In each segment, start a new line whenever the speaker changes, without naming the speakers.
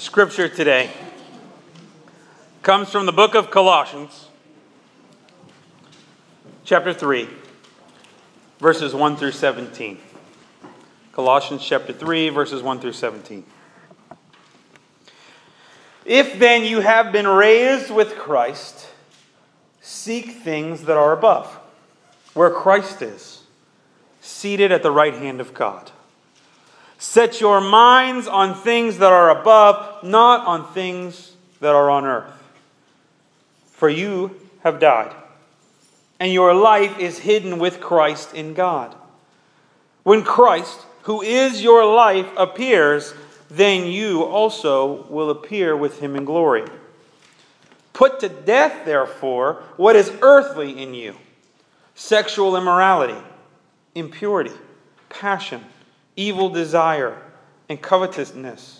Scripture today comes from the book of Colossians, chapter 3, verses 1 through 17. Colossians chapter 3, verses 1 through 17. If then you have been raised with Christ, seek things that are above, where Christ is, seated at the right hand of God. Set your minds on things that are above, not on things that are on earth. For you have died, and your life is hidden with Christ in God. When Christ, who is your life, appears, then you also will appear with him in glory. Put to death, therefore, what is earthly in you sexual immorality, impurity, passion evil desire, and covetousness,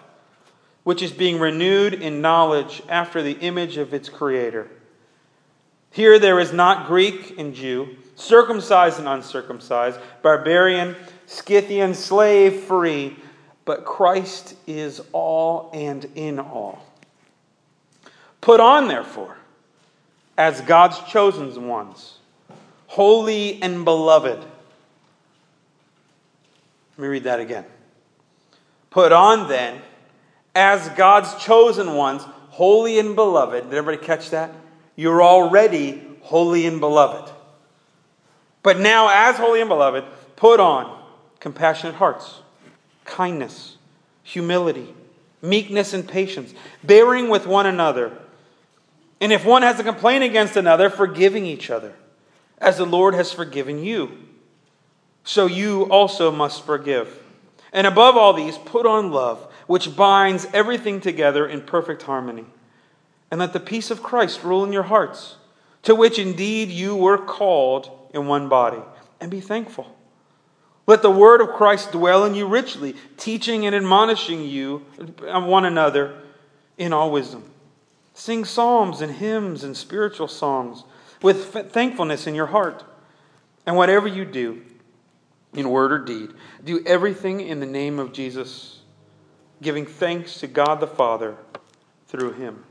which is being renewed in knowledge after the image of its creator. Here there is not Greek and Jew, circumcised and uncircumcised, barbarian, Scythian, slave, free, but Christ is all and in all. Put on, therefore, as God's chosen ones, holy and beloved. Let me read that again. Put on, then, as God's chosen ones, holy and beloved. Did everybody catch that? You're already holy and beloved. But now, as holy and beloved, put on compassionate hearts, kindness, humility, meekness, and patience, bearing with one another. And if one has a complaint against another, forgiving each other, as the Lord has forgiven you. So you also must forgive. And above all these, put on love which binds everything together in perfect harmony. And let the peace of Christ rule in your hearts, to which indeed you were called in one body. And be thankful. Let the word of Christ dwell in you richly, teaching and admonishing you uh, one another in all wisdom. Sing psalms and hymns and spiritual songs with thankfulness in your heart. And whatever you do, in word or deed, do everything in the name of Jesus giving thanks to God the Father through him.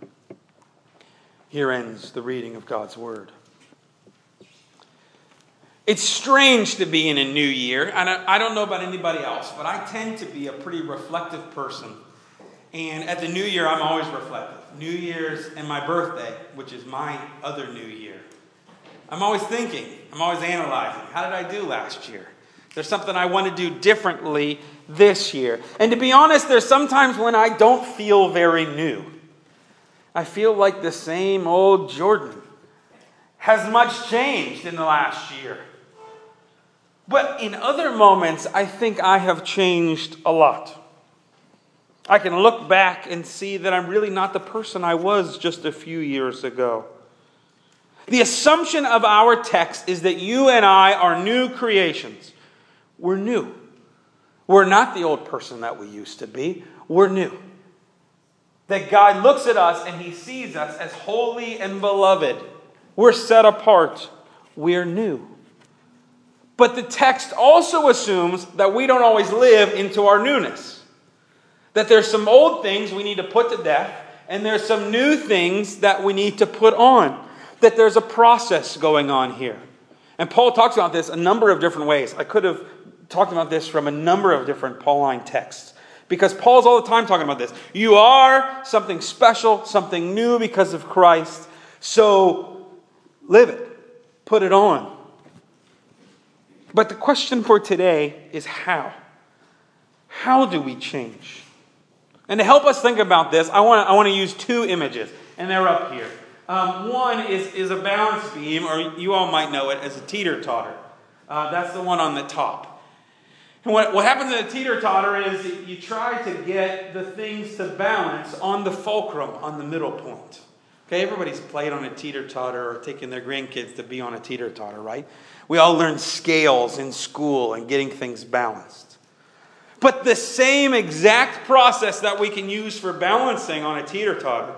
Here ends the reading of God's Word. It's strange to be in a new year. I don't know about anybody else, but I tend to be a pretty reflective person. And at the new year, I'm always reflective. New Year's and my birthday, which is my other new year. I'm always thinking, I'm always analyzing. How did I do last year? There's something I want to do differently this year. And to be honest, there's sometimes when I don't feel very new. I feel like the same old Jordan. Has much changed in the last year? But in other moments, I think I have changed a lot. I can look back and see that I'm really not the person I was just a few years ago. The assumption of our text is that you and I are new creations. We're new. We're not the old person that we used to be. We're new. That God looks at us and he sees us as holy and beloved. We're set apart. We're new. But the text also assumes that we don't always live into our newness. That there's some old things we need to put to death, and there's some new things that we need to put on. That there's a process going on here. And Paul talks about this a number of different ways. I could have talked about this from a number of different Pauline texts. Because Paul's all the time talking about this. You are something special, something new because of Christ. So live it, put it on. But the question for today is how? How do we change? And to help us think about this, I want to, I want to use two images, and they're up here. Um, one is, is a balance beam, or you all might know it as a teeter totter. Uh, that's the one on the top. And what, what happens in a teeter totter is you try to get the things to balance on the fulcrum, on the middle point. Okay, everybody's played on a teeter totter or taken their grandkids to be on a teeter totter, right? We all learn scales in school and getting things balanced. But the same exact process that we can use for balancing on a teeter totter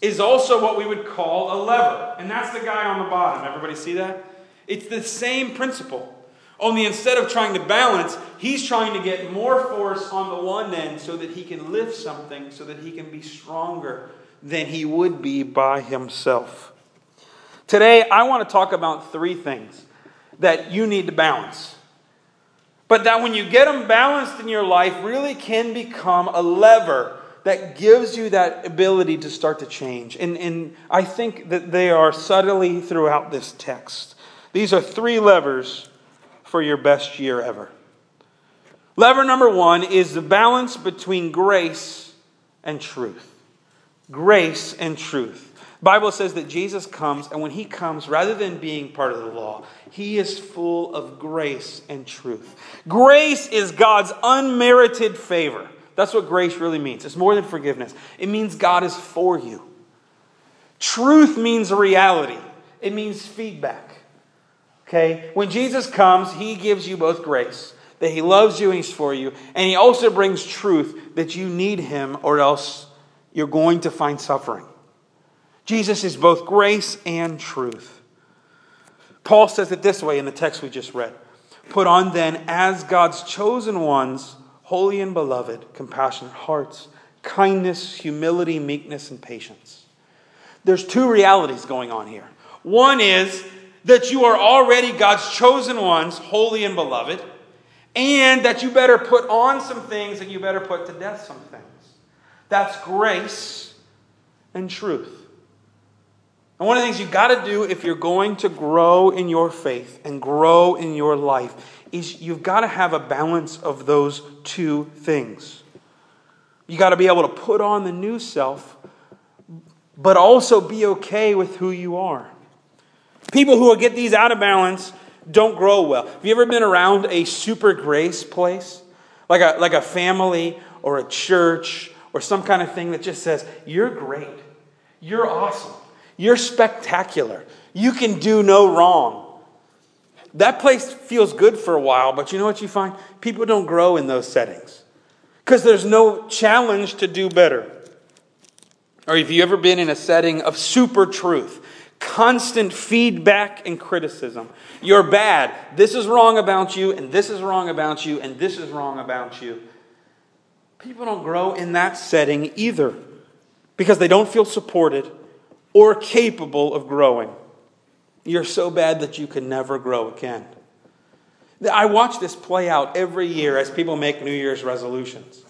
is also what we would call a lever. And that's the guy on the bottom. Everybody see that? It's the same principle. Only instead of trying to balance, he's trying to get more force on the one end so that he can lift something, so that he can be stronger than he would be by himself. Today, I want to talk about three things that you need to balance. But that when you get them balanced in your life, really can become a lever that gives you that ability to start to change. And, and I think that they are subtly throughout this text. These are three levers for your best year ever. Lever number one is the balance between grace and truth grace and truth. The Bible says that Jesus comes, and when he comes, rather than being part of the law, he is full of grace and truth. Grace is God's unmerited favor. That's what grace really means. It's more than forgiveness, it means God is for you. Truth means reality, it means feedback. Okay? When Jesus comes, he gives you both grace, that he loves you and he's for you, and he also brings truth that you need him or else you're going to find suffering. Jesus is both grace and truth. Paul says it this way in the text we just read Put on then, as God's chosen ones, holy and beloved, compassionate hearts, kindness, humility, meekness, and patience. There's two realities going on here. One is that you are already God's chosen ones, holy and beloved, and that you better put on some things and you better put to death some things. That's grace and truth. And one of the things you've got to do if you're going to grow in your faith and grow in your life is you've got to have a balance of those two things. You got to be able to put on the new self, but also be okay with who you are. People who get these out of balance don't grow well. Have you ever been around a super grace place? Like a, like a family or a church or some kind of thing that just says, You're great. You're awesome. You're spectacular. You can do no wrong. That place feels good for a while, but you know what you find? People don't grow in those settings because there's no challenge to do better. Or have you ever been in a setting of super truth, constant feedback and criticism? You're bad. This is wrong about you, and this is wrong about you, and this is wrong about you. People don't grow in that setting either because they don't feel supported or capable of growing. You're so bad that you can never grow again. I watch this play out every year as people make New Year's resolutions.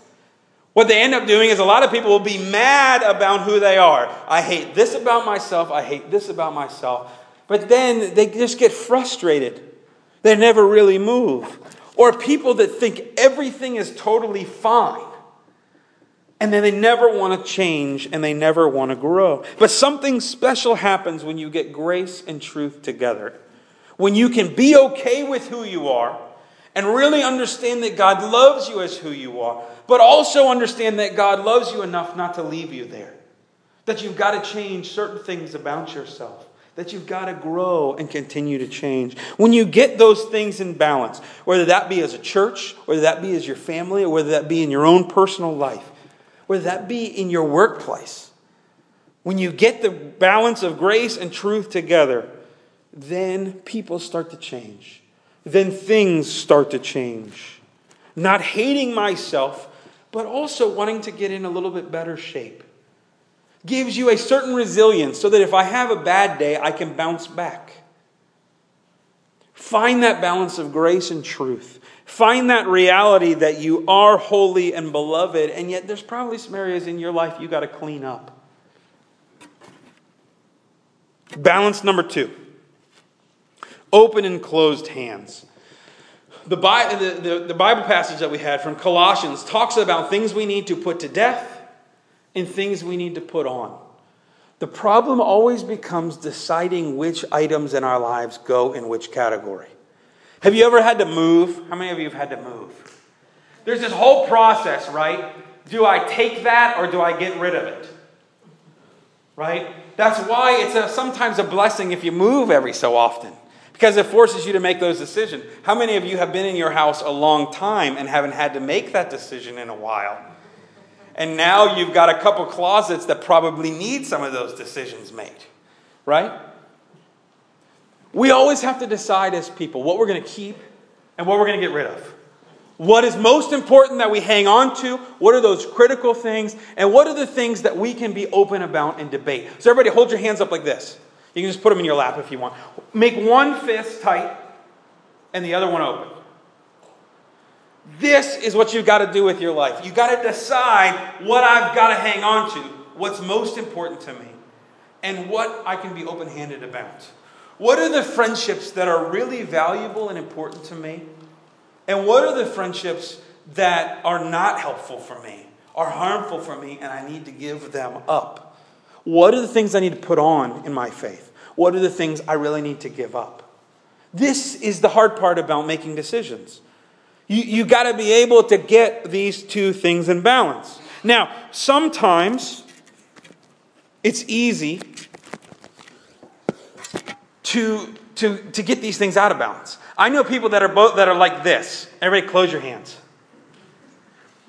What they end up doing is a lot of people will be mad about who they are. I hate this about myself. I hate this about myself. But then they just get frustrated. They never really move. Or people that think everything is totally fine. And then they never want to change and they never want to grow. But something special happens when you get grace and truth together. When you can be okay with who you are and really understand that God loves you as who you are, but also understand that God loves you enough not to leave you there. That you've got to change certain things about yourself. That you've got to grow and continue to change. When you get those things in balance, whether that be as a church, whether that be as your family, or whether that be in your own personal life, whether that be in your workplace. When you get the balance of grace and truth together, then people start to change. Then things start to change. Not hating myself, but also wanting to get in a little bit better shape. Gives you a certain resilience so that if I have a bad day, I can bounce back. Find that balance of grace and truth. Find that reality that you are holy and beloved, and yet there's probably some areas in your life you got to clean up. Balance number two open and closed hands. The, the, the, the Bible passage that we had from Colossians talks about things we need to put to death and things we need to put on. The problem always becomes deciding which items in our lives go in which category. Have you ever had to move? How many of you have had to move? There's this whole process, right? Do I take that or do I get rid of it? right? That's why it's a, sometimes a blessing if you move every so often because it forces you to make those decisions. How many of you have been in your house a long time and haven't had to make that decision in a while? And now you've got a couple closets that probably need some of those decisions made, right? We always have to decide as people what we're going to keep and what we're going to get rid of. What is most important that we hang on to? What are those critical things? And what are the things that we can be open about and debate? So, everybody, hold your hands up like this. You can just put them in your lap if you want. Make one fist tight and the other one open. This is what you've got to do with your life. You've got to decide what I've got to hang on to, what's most important to me, and what I can be open handed about. What are the friendships that are really valuable and important to me? And what are the friendships that are not helpful for me, are harmful for me, and I need to give them up? What are the things I need to put on in my faith? What are the things I really need to give up? This is the hard part about making decisions. You, you got to be able to get these two things in balance. Now, sometimes it's easy to, to, to get these things out of balance. I know people that are both that are like this. Everybody close your hands.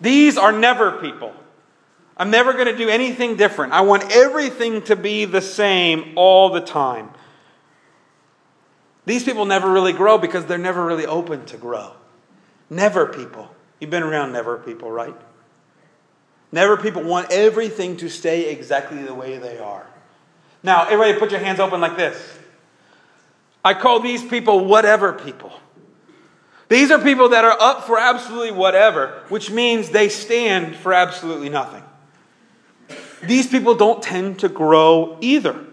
These are never people. I'm never going to do anything different. I want everything to be the same all the time. These people never really grow because they're never really open to grow. Never people. You've been around never people, right? Never people want everything to stay exactly the way they are. Now, everybody put your hands open like this. I call these people whatever people. These are people that are up for absolutely whatever, which means they stand for absolutely nothing. These people don't tend to grow either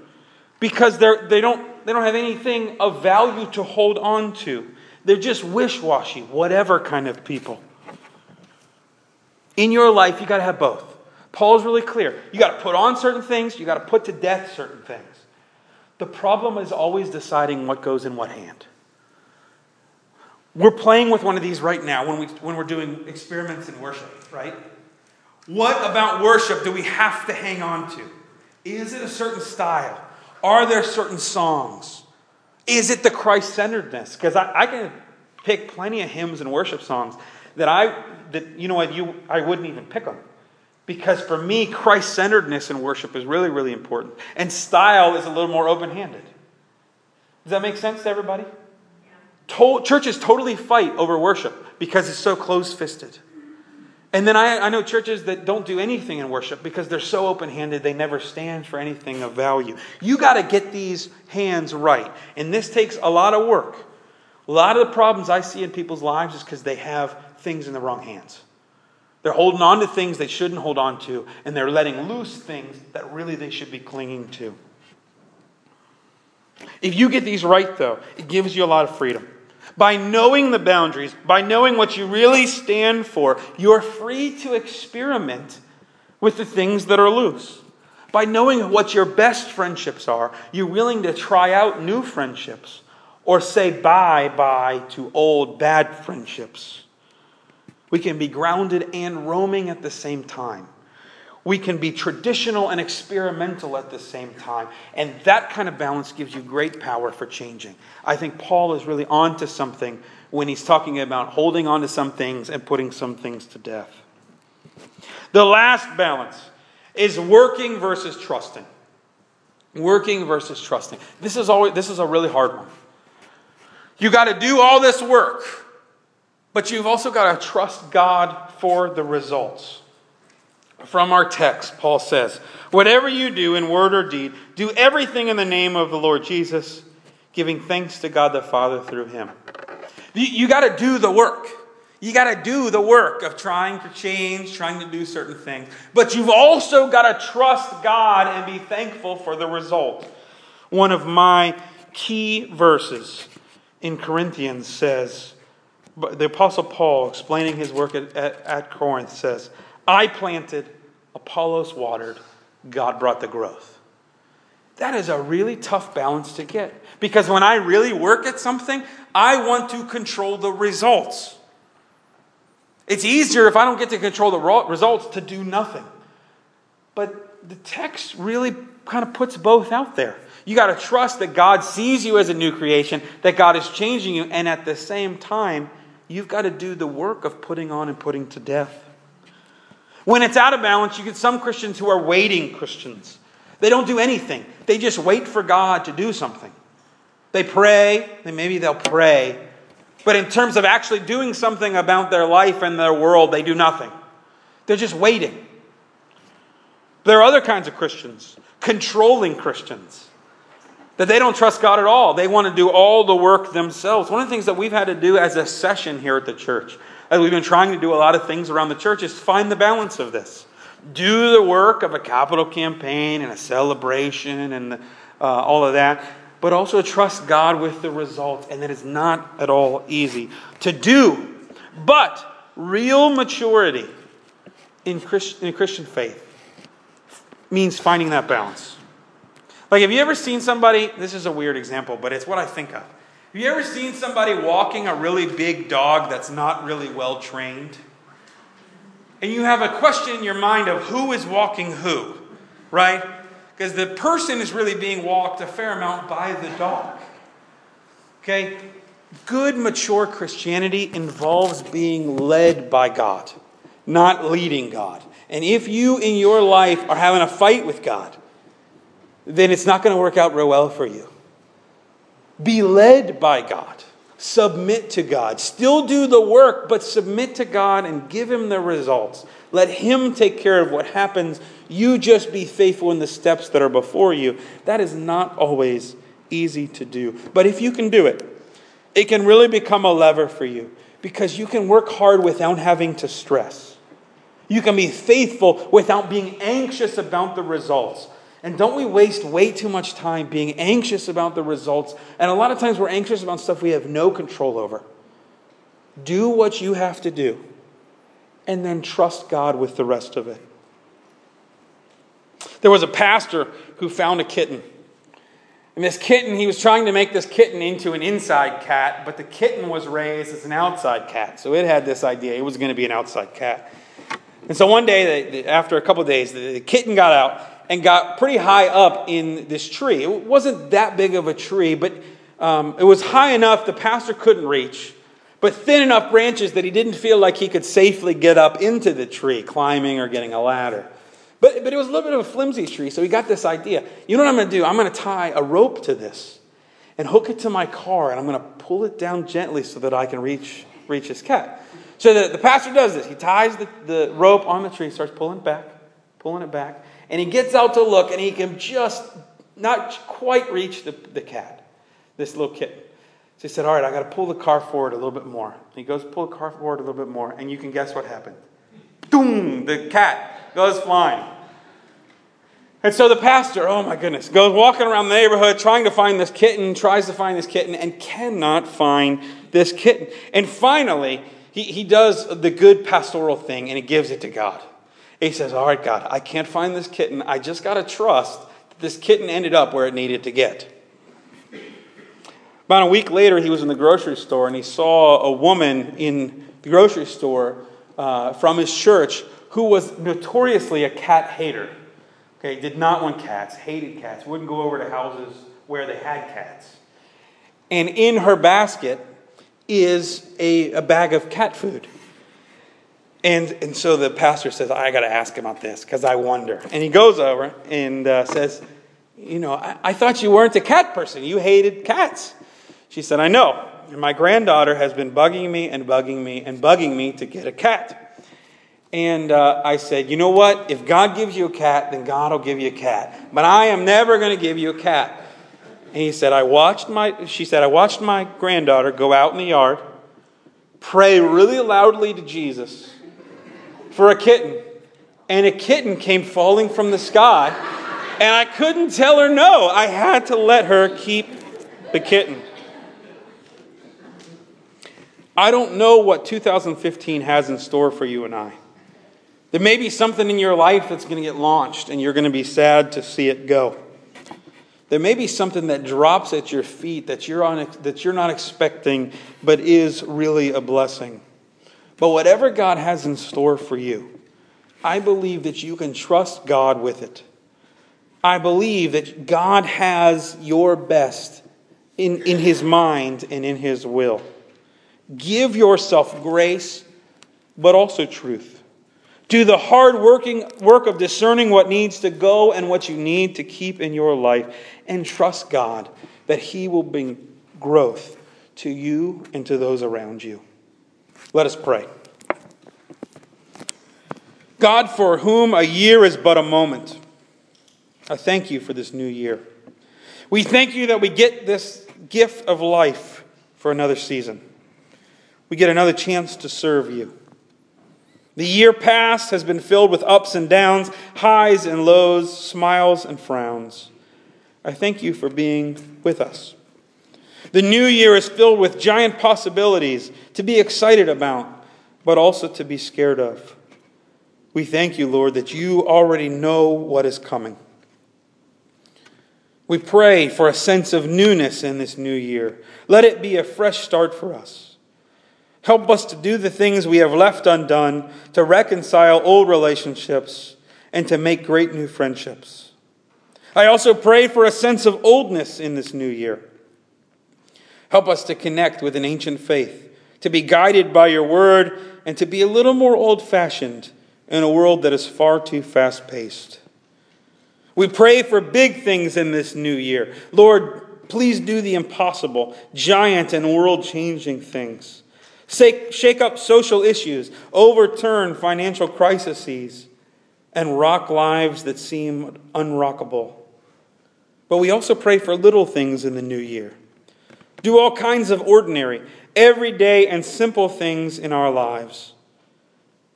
because they're, they, don't, they don't have anything of value to hold on to. They're just wish washy, whatever kind of people. In your life, you got to have both. Paul's really clear. You got to put on certain things, you got to put to death certain things. The problem is always deciding what goes in what hand. We're playing with one of these right now when, we, when we're doing experiments in worship, right? What about worship do we have to hang on to? Is it a certain style? Are there certain songs? Is it the Christ centeredness? Because I, I, can pick plenty of hymns and worship songs that I, that, you know what, you, I wouldn't even pick them. Because for me, Christ centeredness in worship is really, really important. And style is a little more open handed. Does that make sense to everybody? To- churches totally fight over worship because it's so close fisted. And then I, I, know churches that don't do anything in worship because they're so open handed, they never stand for anything of value. You got to get these hands right. And this takes a lot of work. A lot of the problems I see in people's lives is because they have things in the wrong hands. They're holding on to things they shouldn't hold on to, and they're letting loose things that really they should be clinging to. If you get these right, though, it gives you a lot of freedom. By knowing the boundaries, by knowing what you really stand for, you're free to experiment with the things that are loose. By knowing what your best friendships are, you're willing to try out new friendships or say bye bye to old bad friendships. We can be grounded and roaming at the same time. We can be traditional and experimental at the same time. And that kind of balance gives you great power for changing. I think Paul is really on to something when he's talking about holding on to some things and putting some things to death. The last balance is working versus trusting. Working versus trusting. This is always this is a really hard one. You got to do all this work but you've also got to trust God for the results. From our text, Paul says, Whatever you do in word or deed, do everything in the name of the Lord Jesus, giving thanks to God the Father through him. You, you got to do the work. You got to do the work of trying to change, trying to do certain things. But you've also got to trust God and be thankful for the result. One of my key verses in Corinthians says, the Apostle Paul, explaining his work at, at, at Corinth, says, I planted, Apollos watered, God brought the growth. That is a really tough balance to get. Because when I really work at something, I want to control the results. It's easier if I don't get to control the results to do nothing. But the text really kind of puts both out there. You got to trust that God sees you as a new creation, that God is changing you, and at the same time, you've got to do the work of putting on and putting to death. When it's out of balance, you get some Christians who are waiting Christians. They don't do anything, they just wait for God to do something. They pray, and maybe they'll pray, but in terms of actually doing something about their life and their world, they do nothing. They're just waiting. There are other kinds of Christians, controlling Christians, that they don't trust God at all. They want to do all the work themselves. One of the things that we've had to do as a session here at the church, as we've been trying to do a lot of things around the church, is find the balance of this. Do the work of a capital campaign and a celebration and uh, all of that, but also trust God with the results. And that is not at all easy to do. But real maturity in, Christ, in Christian faith means finding that balance. Like, have you ever seen somebody? This is a weird example, but it's what I think of. Have you ever seen somebody walking a really big dog that's not really well trained? And you have a question in your mind of who is walking who, right? Because the person is really being walked a fair amount by the dog. Okay? Good, mature Christianity involves being led by God, not leading God. And if you in your life are having a fight with God, then it's not going to work out real well for you. Be led by God. Submit to God. Still do the work, but submit to God and give Him the results. Let Him take care of what happens. You just be faithful in the steps that are before you. That is not always easy to do. But if you can do it, it can really become a lever for you because you can work hard without having to stress. You can be faithful without being anxious about the results. And don't we waste way too much time being anxious about the results? And a lot of times we're anxious about stuff we have no control over. Do what you have to do, and then trust God with the rest of it. There was a pastor who found a kitten. And this kitten, he was trying to make this kitten into an inside cat, but the kitten was raised as an outside cat. So it had this idea it was going to be an outside cat. And so one day, after a couple days, the kitten got out and got pretty high up in this tree. It wasn't that big of a tree, but um, it was high enough the pastor couldn't reach, but thin enough branches that he didn't feel like he could safely get up into the tree, climbing or getting a ladder. But, but it was a little bit of a flimsy tree, so he got this idea. You know what I'm going to do? I'm going to tie a rope to this and hook it to my car, and I'm going to pull it down gently so that I can reach, reach his cat. So the, the pastor does this. He ties the, the rope on the tree, starts pulling it back, pulling it back, and he gets out to look, and he can just not quite reach the, the cat, this little kitten. So he said, All right, I got to pull the car forward a little bit more. And he goes, Pull the car forward a little bit more, and you can guess what happened. Boom! The cat goes flying. And so the pastor, oh my goodness, goes walking around the neighborhood trying to find this kitten, tries to find this kitten, and cannot find this kitten. And finally, he, he does the good pastoral thing and he gives it to God. He says, All right, God, I can't find this kitten. I just got to trust that this kitten ended up where it needed to get. About a week later, he was in the grocery store and he saw a woman in the grocery store uh, from his church who was notoriously a cat hater. Okay, did not want cats, hated cats, wouldn't go over to houses where they had cats. And in her basket is a, a bag of cat food. And, and so the pastor says, I got to ask him about this because I wonder. And he goes over and uh, says, You know, I, I thought you weren't a cat person. You hated cats. She said, I know. And my granddaughter has been bugging me and bugging me and bugging me to get a cat. And uh, I said, You know what? If God gives you a cat, then God will give you a cat. But I am never going to give you a cat. And he said, I watched my, she said, I watched my granddaughter go out in the yard, pray really loudly to Jesus for a kitten. And a kitten came falling from the sky. And I couldn't tell her no. I had to let her keep the kitten. I don't know what 2015 has in store for you and I. There may be something in your life that's going to get launched, and you're going to be sad to see it go. There may be something that drops at your feet that you're, on, that you're not expecting, but is really a blessing. But whatever God has in store for you, I believe that you can trust God with it. I believe that God has your best in, in His mind and in His will. Give yourself grace, but also truth. Do the hard working work of discerning what needs to go and what you need to keep in your life, and trust God that He will bring growth to you and to those around you. Let us pray. God, for whom a year is but a moment, I thank you for this new year. We thank you that we get this gift of life for another season. We get another chance to serve you. The year past has been filled with ups and downs, highs and lows, smiles and frowns. I thank you for being with us. The new year is filled with giant possibilities to be excited about, but also to be scared of. We thank you, Lord, that you already know what is coming. We pray for a sense of newness in this new year. Let it be a fresh start for us. Help us to do the things we have left undone, to reconcile old relationships, and to make great new friendships. I also pray for a sense of oldness in this new year. Help us to connect with an ancient faith, to be guided by your word, and to be a little more old fashioned in a world that is far too fast paced. We pray for big things in this new year. Lord, please do the impossible, giant and world changing things. Shake up social issues, overturn financial crises, and rock lives that seem unrockable. But we also pray for little things in the new year. Do all kinds of ordinary, everyday, and simple things in our lives.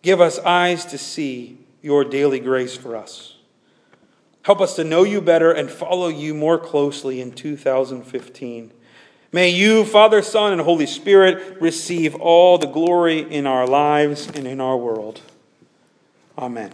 Give us eyes to see your daily grace for us. Help us to know you better and follow you more closely in 2015. May you, Father, Son, and Holy Spirit, receive all the glory in our lives and in our world. Amen.